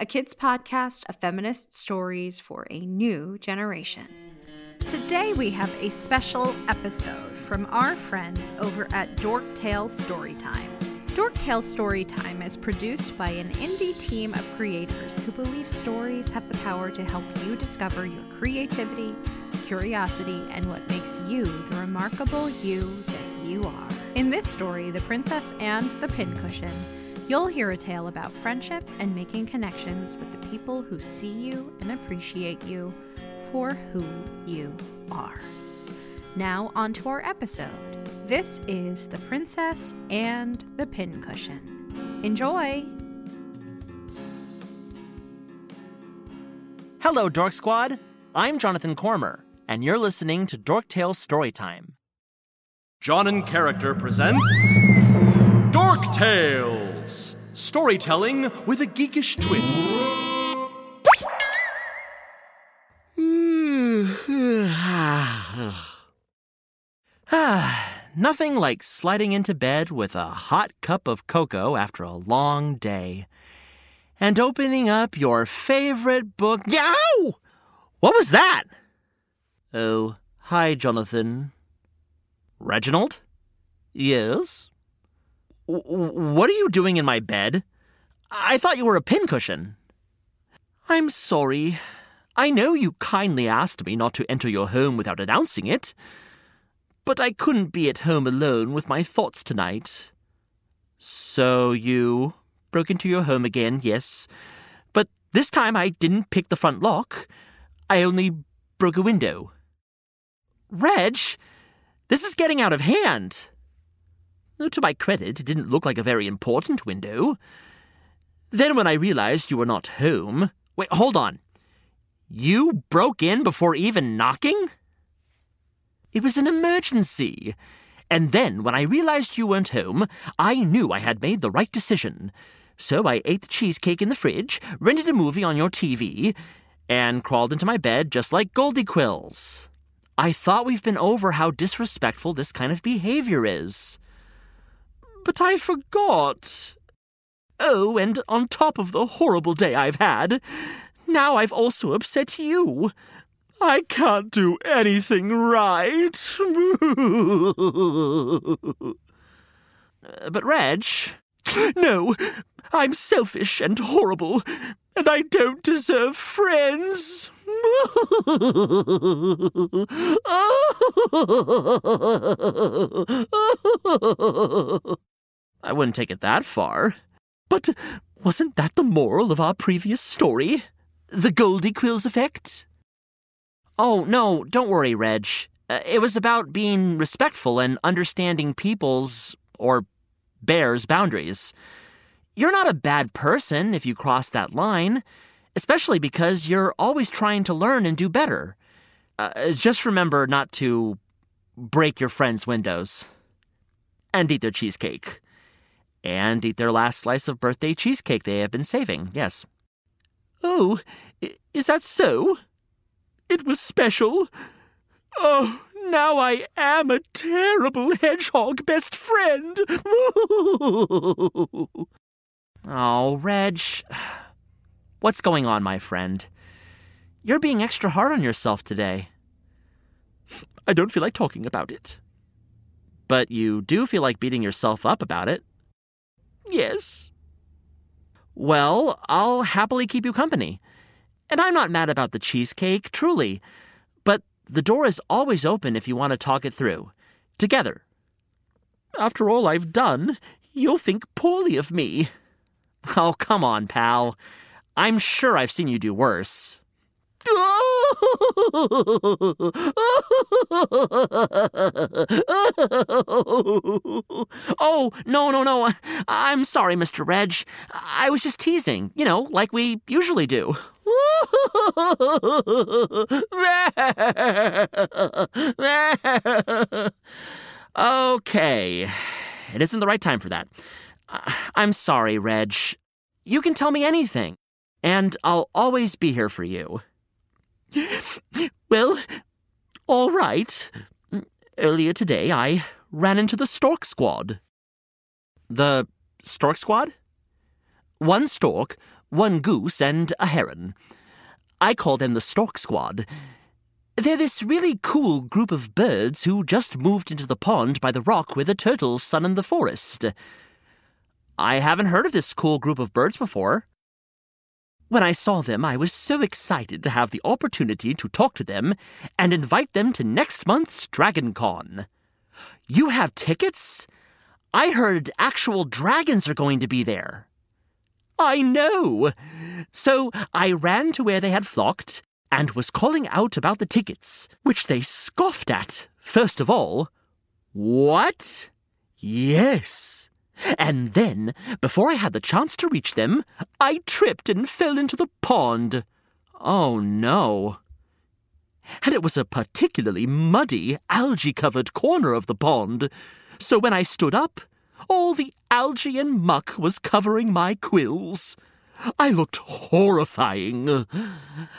a kids' podcast of feminist stories for a new generation. Today we have a special episode from our friends over at Dork Tales Storytime. Dork Tales Storytime is produced by an indie team of creators who believe stories have the power to help you discover your creativity, curiosity, and what makes you the remarkable you that you are. In this story, The Princess and the Pincushion, You'll hear a tale about friendship and making connections with the people who see you and appreciate you for who you are. Now, on to our episode. This is The Princess and the Pincushion. Enjoy! Hello, Dork Squad! I'm Jonathan Cormer, and you're listening to Dork Tales Storytime. John in Character presents. Dork Tales! Storytelling with a geekish twist. Ah, nothing like sliding into bed with a hot cup of cocoa after a long day. And opening up your favorite book. Yow! What was that? Oh, hi, Jonathan. Reginald? Yes? What are you doing in my bed? I thought you were a pincushion. I'm sorry. I know you kindly asked me not to enter your home without announcing it. But I couldn't be at home alone with my thoughts tonight. So you broke into your home again, yes. But this time I didn't pick the front lock. I only broke a window. Reg, this is getting out of hand. To my credit, it didn't look like a very important window. Then, when I realized you were not home. Wait, hold on. You broke in before even knocking? It was an emergency. And then, when I realized you weren't home, I knew I had made the right decision. So I ate the cheesecake in the fridge, rented a movie on your TV, and crawled into my bed just like Goldie Quills. I thought we've been over how disrespectful this kind of behavior is. But I forgot. Oh, and on top of the horrible day I've had, now I've also upset you. I can't do anything right. but Reg. No, I'm selfish and horrible, and I don't deserve friends. I wouldn't take it that far. But wasn't that the moral of our previous story? The Goldie Quills effect? Oh, no, don't worry, Reg. Uh, it was about being respectful and understanding people's, or bears' boundaries. You're not a bad person if you cross that line, especially because you're always trying to learn and do better. Uh, just remember not to break your friends' windows. And eat their cheesecake. And eat their last slice of birthday cheesecake they have been saving, yes. Oh, is that so? It was special. Oh, now I am a terrible hedgehog best friend. oh, Reg. What's going on, my friend? You're being extra hard on yourself today. I don't feel like talking about it. But you do feel like beating yourself up about it. Yes. Well, I'll happily keep you company. And I'm not mad about the cheesecake, truly. But the door is always open if you want to talk it through. Together. After all I've done, you'll think poorly of me. Oh, come on, pal. I'm sure I've seen you do worse. oh, no, no, no. I'm sorry, Mr. Reg. I was just teasing, you know, like we usually do. okay. It isn't the right time for that. I'm sorry, Reg. You can tell me anything, and I'll always be here for you. Well, all right. Earlier today, I ran into the stork squad. The stork squad? One stork, one goose, and a heron. I call them the stork squad. They're this really cool group of birds who just moved into the pond by the rock where the turtles sun in the forest. I haven't heard of this cool group of birds before. When I saw them, I was so excited to have the opportunity to talk to them and invite them to next month's Dragon Con. You have tickets? I heard actual dragons are going to be there. I know. So I ran to where they had flocked and was calling out about the tickets, which they scoffed at. First of all, what? Yes. And then, before I had the chance to reach them, I tripped and fell into the pond. Oh no. And it was a particularly muddy, algae covered corner of the pond. So when I stood up, all the algae and muck was covering my quills. I looked horrifying,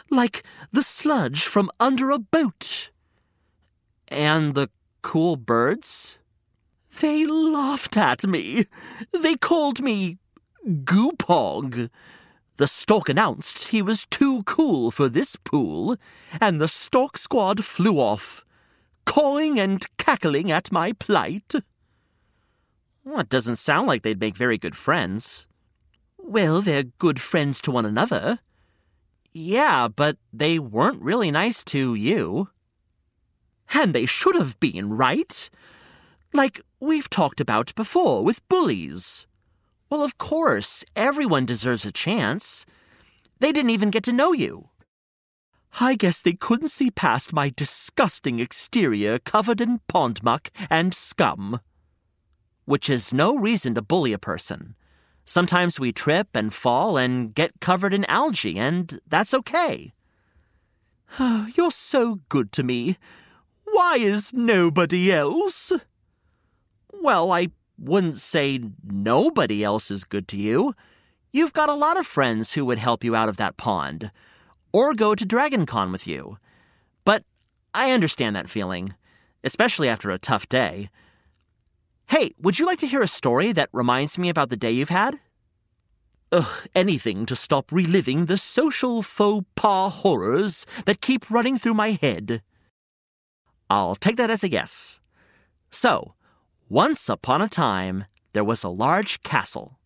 like the sludge from under a boat. And the cool birds? They laughed at me. They called me Goopog. The stork announced he was too cool for this pool, and the stork squad flew off, cawing and cackling at my plight. Well, it doesn't sound like they'd make very good friends. Well, they're good friends to one another. Yeah, but they weren't really nice to you. And they should have been, right? Like we've talked about before with bullies. Well, of course, everyone deserves a chance. They didn't even get to know you. I guess they couldn't see past my disgusting exterior covered in pond muck and scum. Which is no reason to bully a person. Sometimes we trip and fall and get covered in algae, and that's okay. You're so good to me. Why is nobody else? Well, I wouldn't say nobody else is good to you. You've got a lot of friends who would help you out of that pond, or go to DragonCon with you. But I understand that feeling, especially after a tough day. Hey, would you like to hear a story that reminds me about the day you've had? Ugh, anything to stop reliving the social faux pas horrors that keep running through my head. I'll take that as a yes. So, once upon a time, there was a large castle.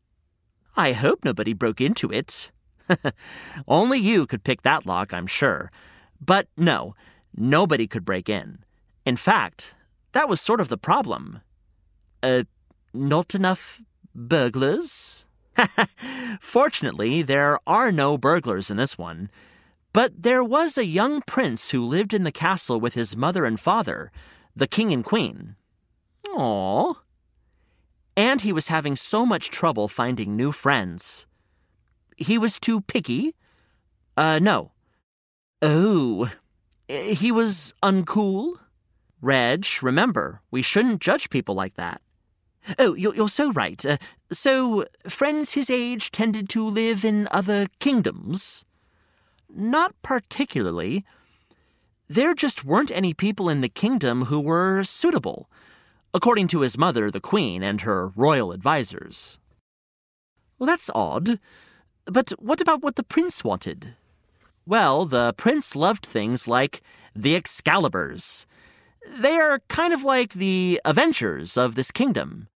I hope nobody broke into it. Only you could pick that lock, I'm sure. But no, nobody could break in. In fact, that was sort of the problem. Uh, not enough burglars? Fortunately, there are no burglars in this one. But there was a young prince who lived in the castle with his mother and father, the king and queen. Aww. And he was having so much trouble finding new friends. He was too picky? Uh, no. Oh. He was uncool? Reg, remember, we shouldn't judge people like that. Oh, you're, you're so right. Uh, so, friends his age tended to live in other kingdoms? Not particularly. There just weren't any people in the kingdom who were suitable according to his mother, the Queen, and her royal advisers. Well, that's odd. But what about what the prince wanted? Well, the prince loved things like the Excaliburs. They are kind of like the Avengers of this kingdom.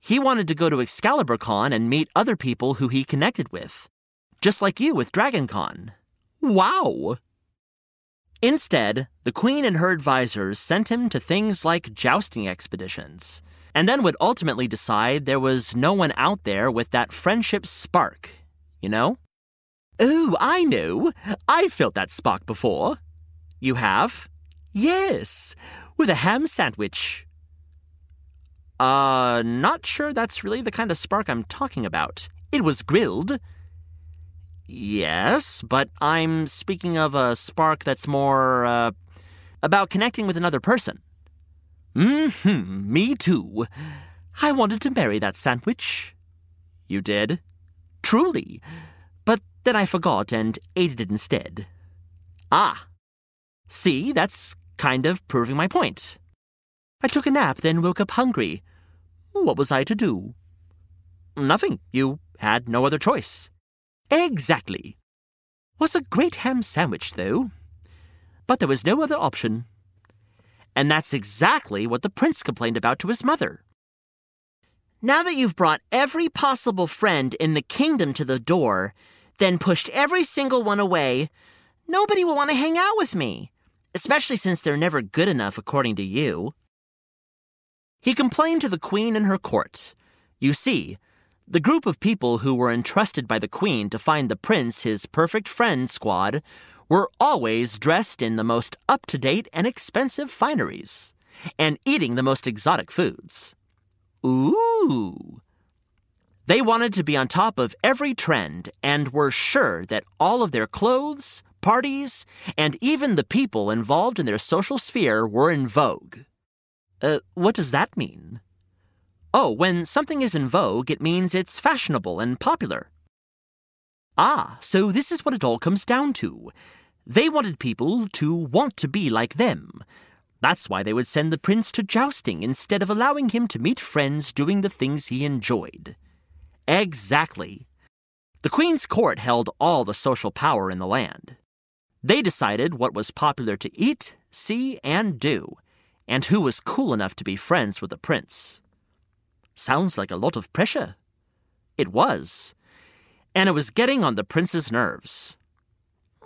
He wanted to go to ExcaliburCon and meet other people who he connected with, just like you with DragonCon. Wow! Instead, the queen and her advisors sent him to things like jousting expeditions, and then would ultimately decide there was no one out there with that friendship spark, you know? Oh, I know. I've felt that spark before. You have? Yes, with a ham sandwich. Uh, not sure that's really the kind of spark I'm talking about. It was grilled. Yes, but I'm speaking of a spark that's more, uh, about connecting with another person. Mm-hmm, me too. I wanted to marry that sandwich. You did? Truly. But then I forgot and ate it instead. Ah. See, that's kind of proving my point. I took a nap, then woke up hungry. What was I to do? Nothing. You had no other choice. Exactly. Was a great ham sandwich, though. But there was no other option. And that's exactly what the prince complained about to his mother. Now that you've brought every possible friend in the kingdom to the door, then pushed every single one away, nobody will want to hang out with me, especially since they're never good enough according to you. He complained to the queen and her court. You see, the group of people who were entrusted by the Queen to find the Prince his perfect friend squad were always dressed in the most up to date and expensive fineries, and eating the most exotic foods. Ooh! They wanted to be on top of every trend and were sure that all of their clothes, parties, and even the people involved in their social sphere were in vogue. Uh, what does that mean? Oh, when something is in vogue, it means it's fashionable and popular. Ah, so this is what it all comes down to. They wanted people to want to be like them. That's why they would send the prince to jousting instead of allowing him to meet friends doing the things he enjoyed. Exactly. The Queen's court held all the social power in the land. They decided what was popular to eat, see, and do, and who was cool enough to be friends with the prince. Sounds like a lot of pressure. It was. And it was getting on the prince's nerves.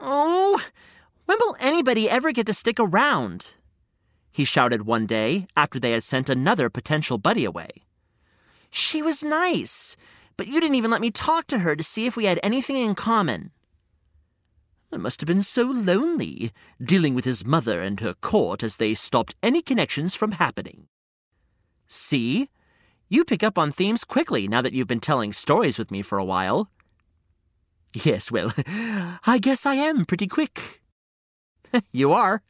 Oh, when will anybody ever get to stick around? He shouted one day after they had sent another potential buddy away. She was nice, but you didn't even let me talk to her to see if we had anything in common. It must have been so lonely, dealing with his mother and her court as they stopped any connections from happening. See? You pick up on themes quickly now that you've been telling stories with me for a while. Yes, well, I guess I am pretty quick. you are.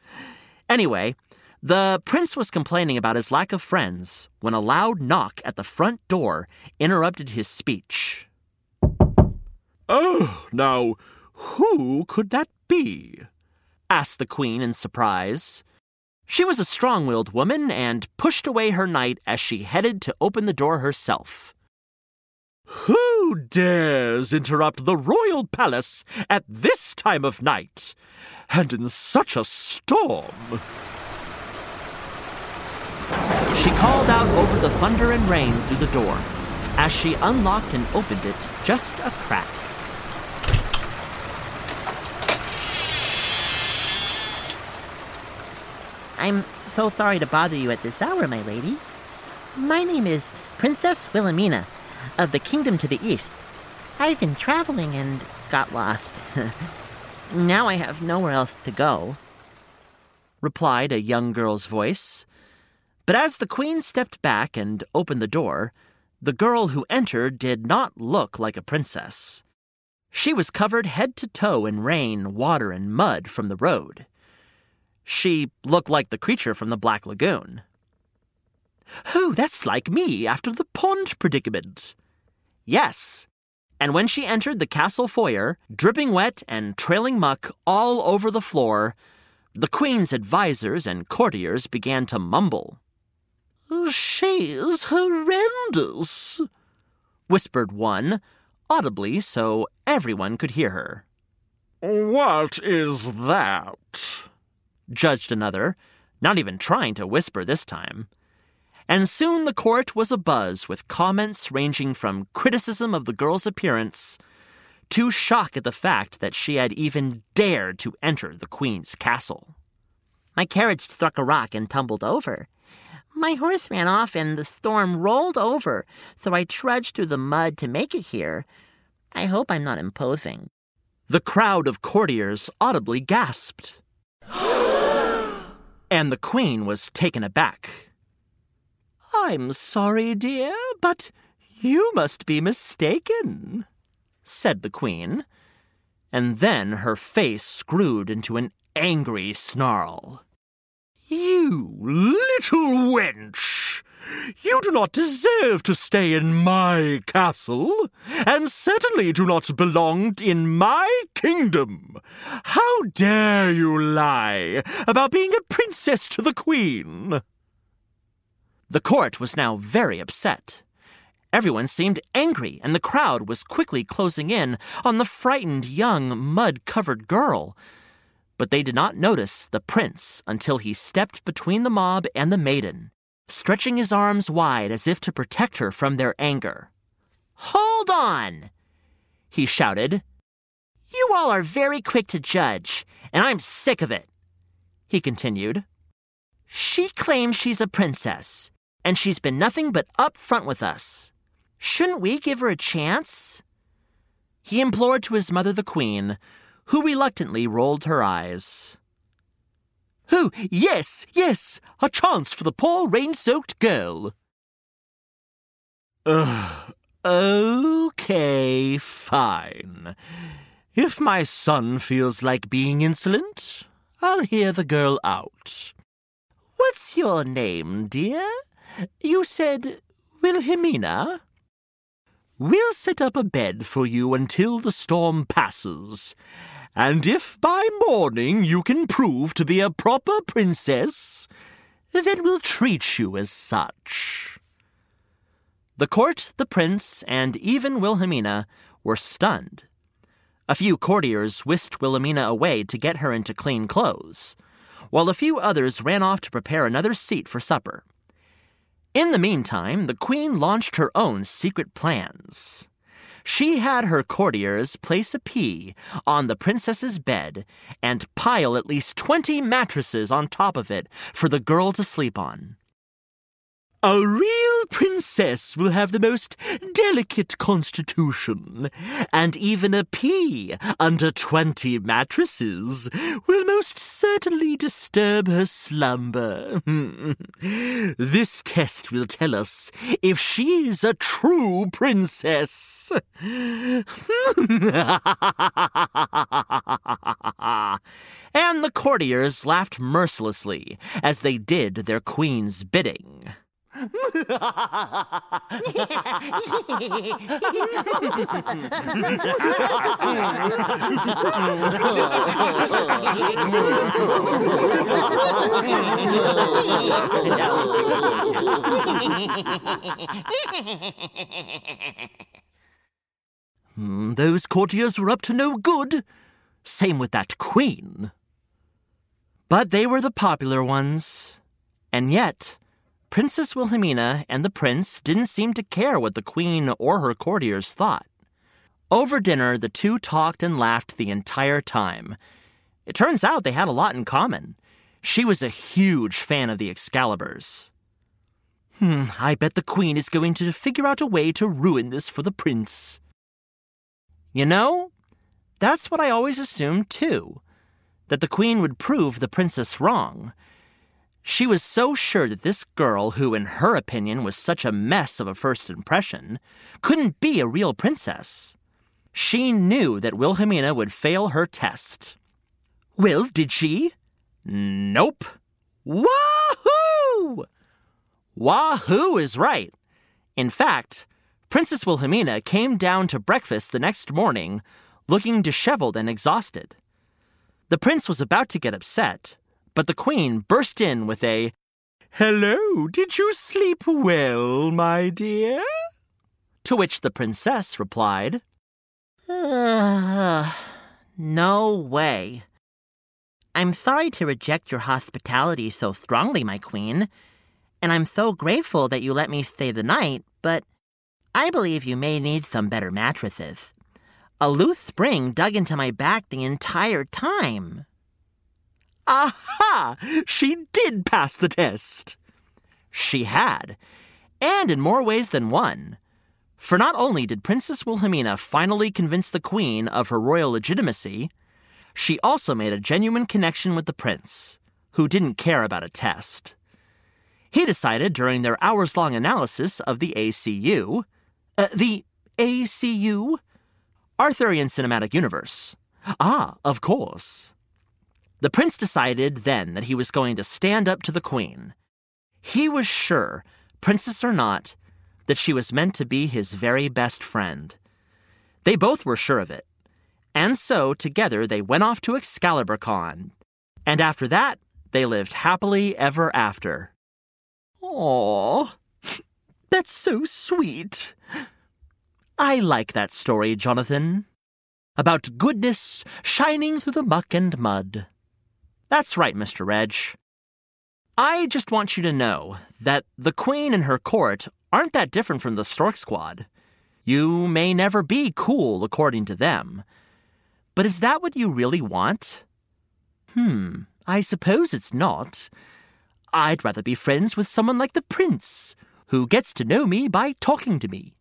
Anyway, the prince was complaining about his lack of friends when a loud knock at the front door interrupted his speech. Oh, now, who could that be? asked the queen in surprise. She was a strong willed woman and pushed away her knight as she headed to open the door herself. Who dares interrupt the royal palace at this time of night? And in such a storm? She called out over the thunder and rain through the door as she unlocked and opened it just a crack. I'm so sorry to bother you at this hour, my lady. My name is Princess Wilhelmina of the Kingdom to the East. I've been traveling and got lost. now I have nowhere else to go, replied a young girl's voice. But as the queen stepped back and opened the door, the girl who entered did not look like a princess. She was covered head to toe in rain, water, and mud from the road. She looked like the creature from the Black Lagoon. Oh, that's like me after the pond predicament. Yes. And when she entered the castle foyer, dripping wet and trailing muck all over the floor, the queen's advisers and courtiers began to mumble. She's horrendous, whispered one, audibly so everyone could hear her. What is that? Judged another, not even trying to whisper this time. And soon the court was abuzz with comments ranging from criticism of the girl's appearance to shock at the fact that she had even dared to enter the queen's castle. My carriage struck a rock and tumbled over. My horse ran off and the storm rolled over, so I trudged through the mud to make it here. I hope I'm not imposing. The crowd of courtiers audibly gasped. And the queen was taken aback. I'm sorry, dear, but you must be mistaken, said the queen. And then her face screwed into an angry snarl. You little wench! You do not deserve to stay in my castle, and certainly do not belong in my kingdom. How dare you lie about being a princess to the queen? The court was now very upset. Everyone seemed angry, and the crowd was quickly closing in on the frightened young mud covered girl but they did not notice the prince until he stepped between the mob and the maiden, stretching his arms wide as if to protect her from their anger. Hold on! He shouted. You all are very quick to judge, and I'm sick of it. He continued. She claims she's a princess, and she's been nothing but upfront with us. Shouldn't we give her a chance? He implored to his mother, the queen, who reluctantly rolled her eyes. Oh, yes, yes, a chance for the poor rain soaked girl. Ugh, okay, fine. If my son feels like being insolent, I'll hear the girl out. What's your name, dear? You said Wilhelmina? We'll set up a bed for you until the storm passes, and if by morning you can prove to be a proper princess, then we'll treat you as such. The court, the prince, and even Wilhelmina were stunned. A few courtiers whisked Wilhelmina away to get her into clean clothes, while a few others ran off to prepare another seat for supper. In the meantime, the queen launched her own secret plans she had her courtiers place a pea on the princess's bed and pile at least 20 mattresses on top of it for the girl to sleep on. A real princess will have the most delicate constitution, and even a pea under twenty mattresses will most certainly disturb her slumber. this test will tell us if she is a true princess. and the courtiers laughed mercilessly as they did their queen's bidding. Hmm, those courtiers were up to no good. Same with that queen. But they were the popular ones. And yet, Princess Wilhelmina and the prince didn't seem to care what the queen or her courtiers thought. Over dinner, the two talked and laughed the entire time. It turns out they had a lot in common. She was a huge fan of the Excaliburs. Hmm, I bet the Queen is going to figure out a way to ruin this for the Prince. You know, that's what I always assumed too that the Queen would prove the Princess wrong. She was so sure that this girl, who in her opinion was such a mess of a first impression, couldn't be a real princess. She knew that Wilhelmina would fail her test. Well, did she? Nope. Wahoo! Wahoo is right. In fact, Princess Wilhelmina came down to breakfast the next morning looking disheveled and exhausted. The prince was about to get upset, but the queen burst in with a, Hello, did you sleep well, my dear? To which the princess replied, uh, No way. I'm sorry to reject your hospitality so strongly, my queen, and I'm so grateful that you let me stay the night, but I believe you may need some better mattresses. A loose spring dug into my back the entire time. Aha! She did pass the test! She had, and in more ways than one. For not only did Princess Wilhelmina finally convince the Queen of her royal legitimacy, she also made a genuine connection with the prince, who didn't care about a test. He decided during their hours long analysis of the ACU, uh, the ACU? Arthurian Cinematic Universe. Ah, of course. The prince decided then that he was going to stand up to the queen. He was sure, princess or not, that she was meant to be his very best friend. They both were sure of it. And so, together, they went off to Excalibur Con. And after that, they lived happily ever after. Aww, that's so sweet. I like that story, Jonathan. About goodness shining through the muck and mud. That's right, Mr. Reg. I just want you to know that the Queen and her court aren't that different from the Stork Squad. You may never be cool according to them. But is that what you really want? Hmm, I suppose it's not. I'd rather be friends with someone like the Prince, who gets to know me by talking to me.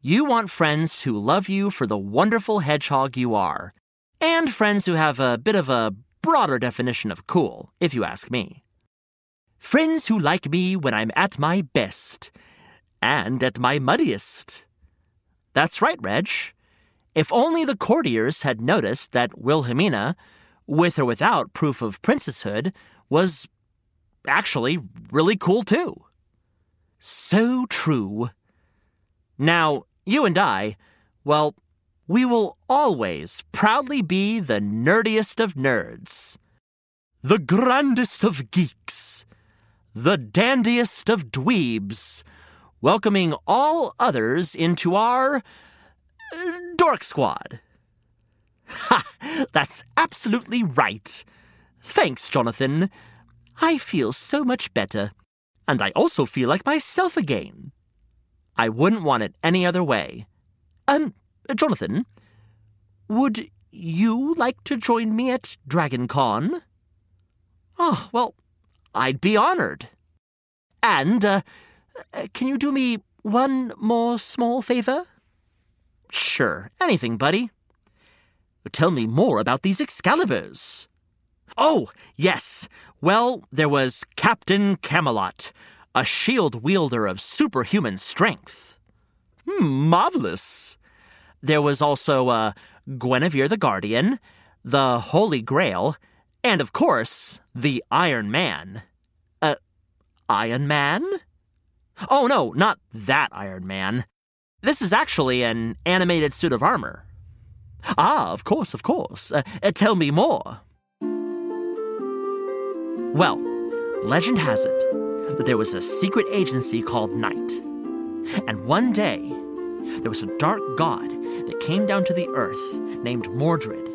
You want friends who love you for the wonderful hedgehog you are, and friends who have a bit of a broader definition of cool, if you ask me. Friends who like me when I'm at my best, and at my muddiest. That's right, Reg. If only the courtiers had noticed that Wilhelmina, with or without proof of princesshood, was actually really cool too. So true. Now, you and I, well, we will always proudly be the nerdiest of nerds, the grandest of geeks, the dandiest of dweebs, welcoming all others into our uh, Dork Squad. Ha! That's absolutely right. Thanks, Jonathan. I feel so much better, and I also feel like myself again. I wouldn't want it any other way. Um, Jonathan, would you like to join me at DragonCon? Oh, well, I'd be honored. And, uh, can you do me one more small favor? Sure, anything, buddy. Tell me more about these Excaliburs. Oh, yes. Well, there was Captain Camelot, a shield wielder of superhuman strength. Hmm, marvelous. There was also uh, Guinevere the Guardian, the Holy Grail, and of course, the Iron Man. Uh, Iron Man? Oh no, not that Iron Man. This is actually an animated suit of armor. Ah, of course, of course. Uh, uh, tell me more. Well, legend has it that there was a secret agency called Night. And one day, there was a dark god that came down to the earth named Mordred,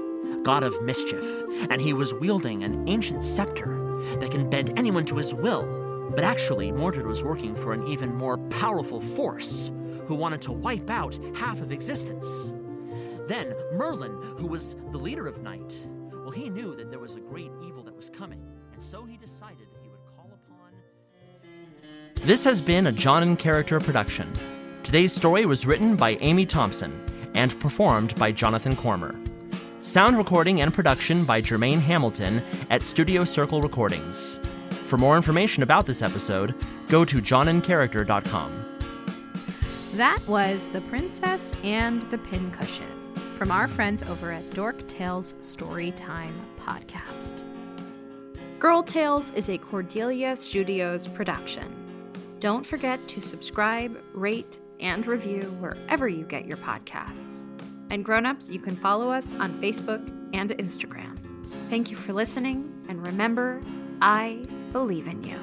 god of mischief, and he was wielding an ancient scepter that can bend anyone to his will. But actually, Mordred was working for an even more powerful force who wanted to wipe out half of existence. Then Merlin, who was the leader of Night, well, he knew that there was a great evil that was coming. and so he decided that he would call upon. This has been a John in Character production. Today's story was written by Amy Thompson and performed by Jonathan Cormer. Sound recording and production by Jermaine Hamilton at Studio Circle Recordings. For more information about this episode, go to johnincharacter.com. That was The Princess and the Pincushion from our friends over at Dork Tales Storytime podcast. Girl Tales is a Cordelia Studios production. Don't forget to subscribe, rate, and review wherever you get your podcasts. And grown-ups, you can follow us on Facebook and Instagram. Thank you for listening, and remember, I believe in you.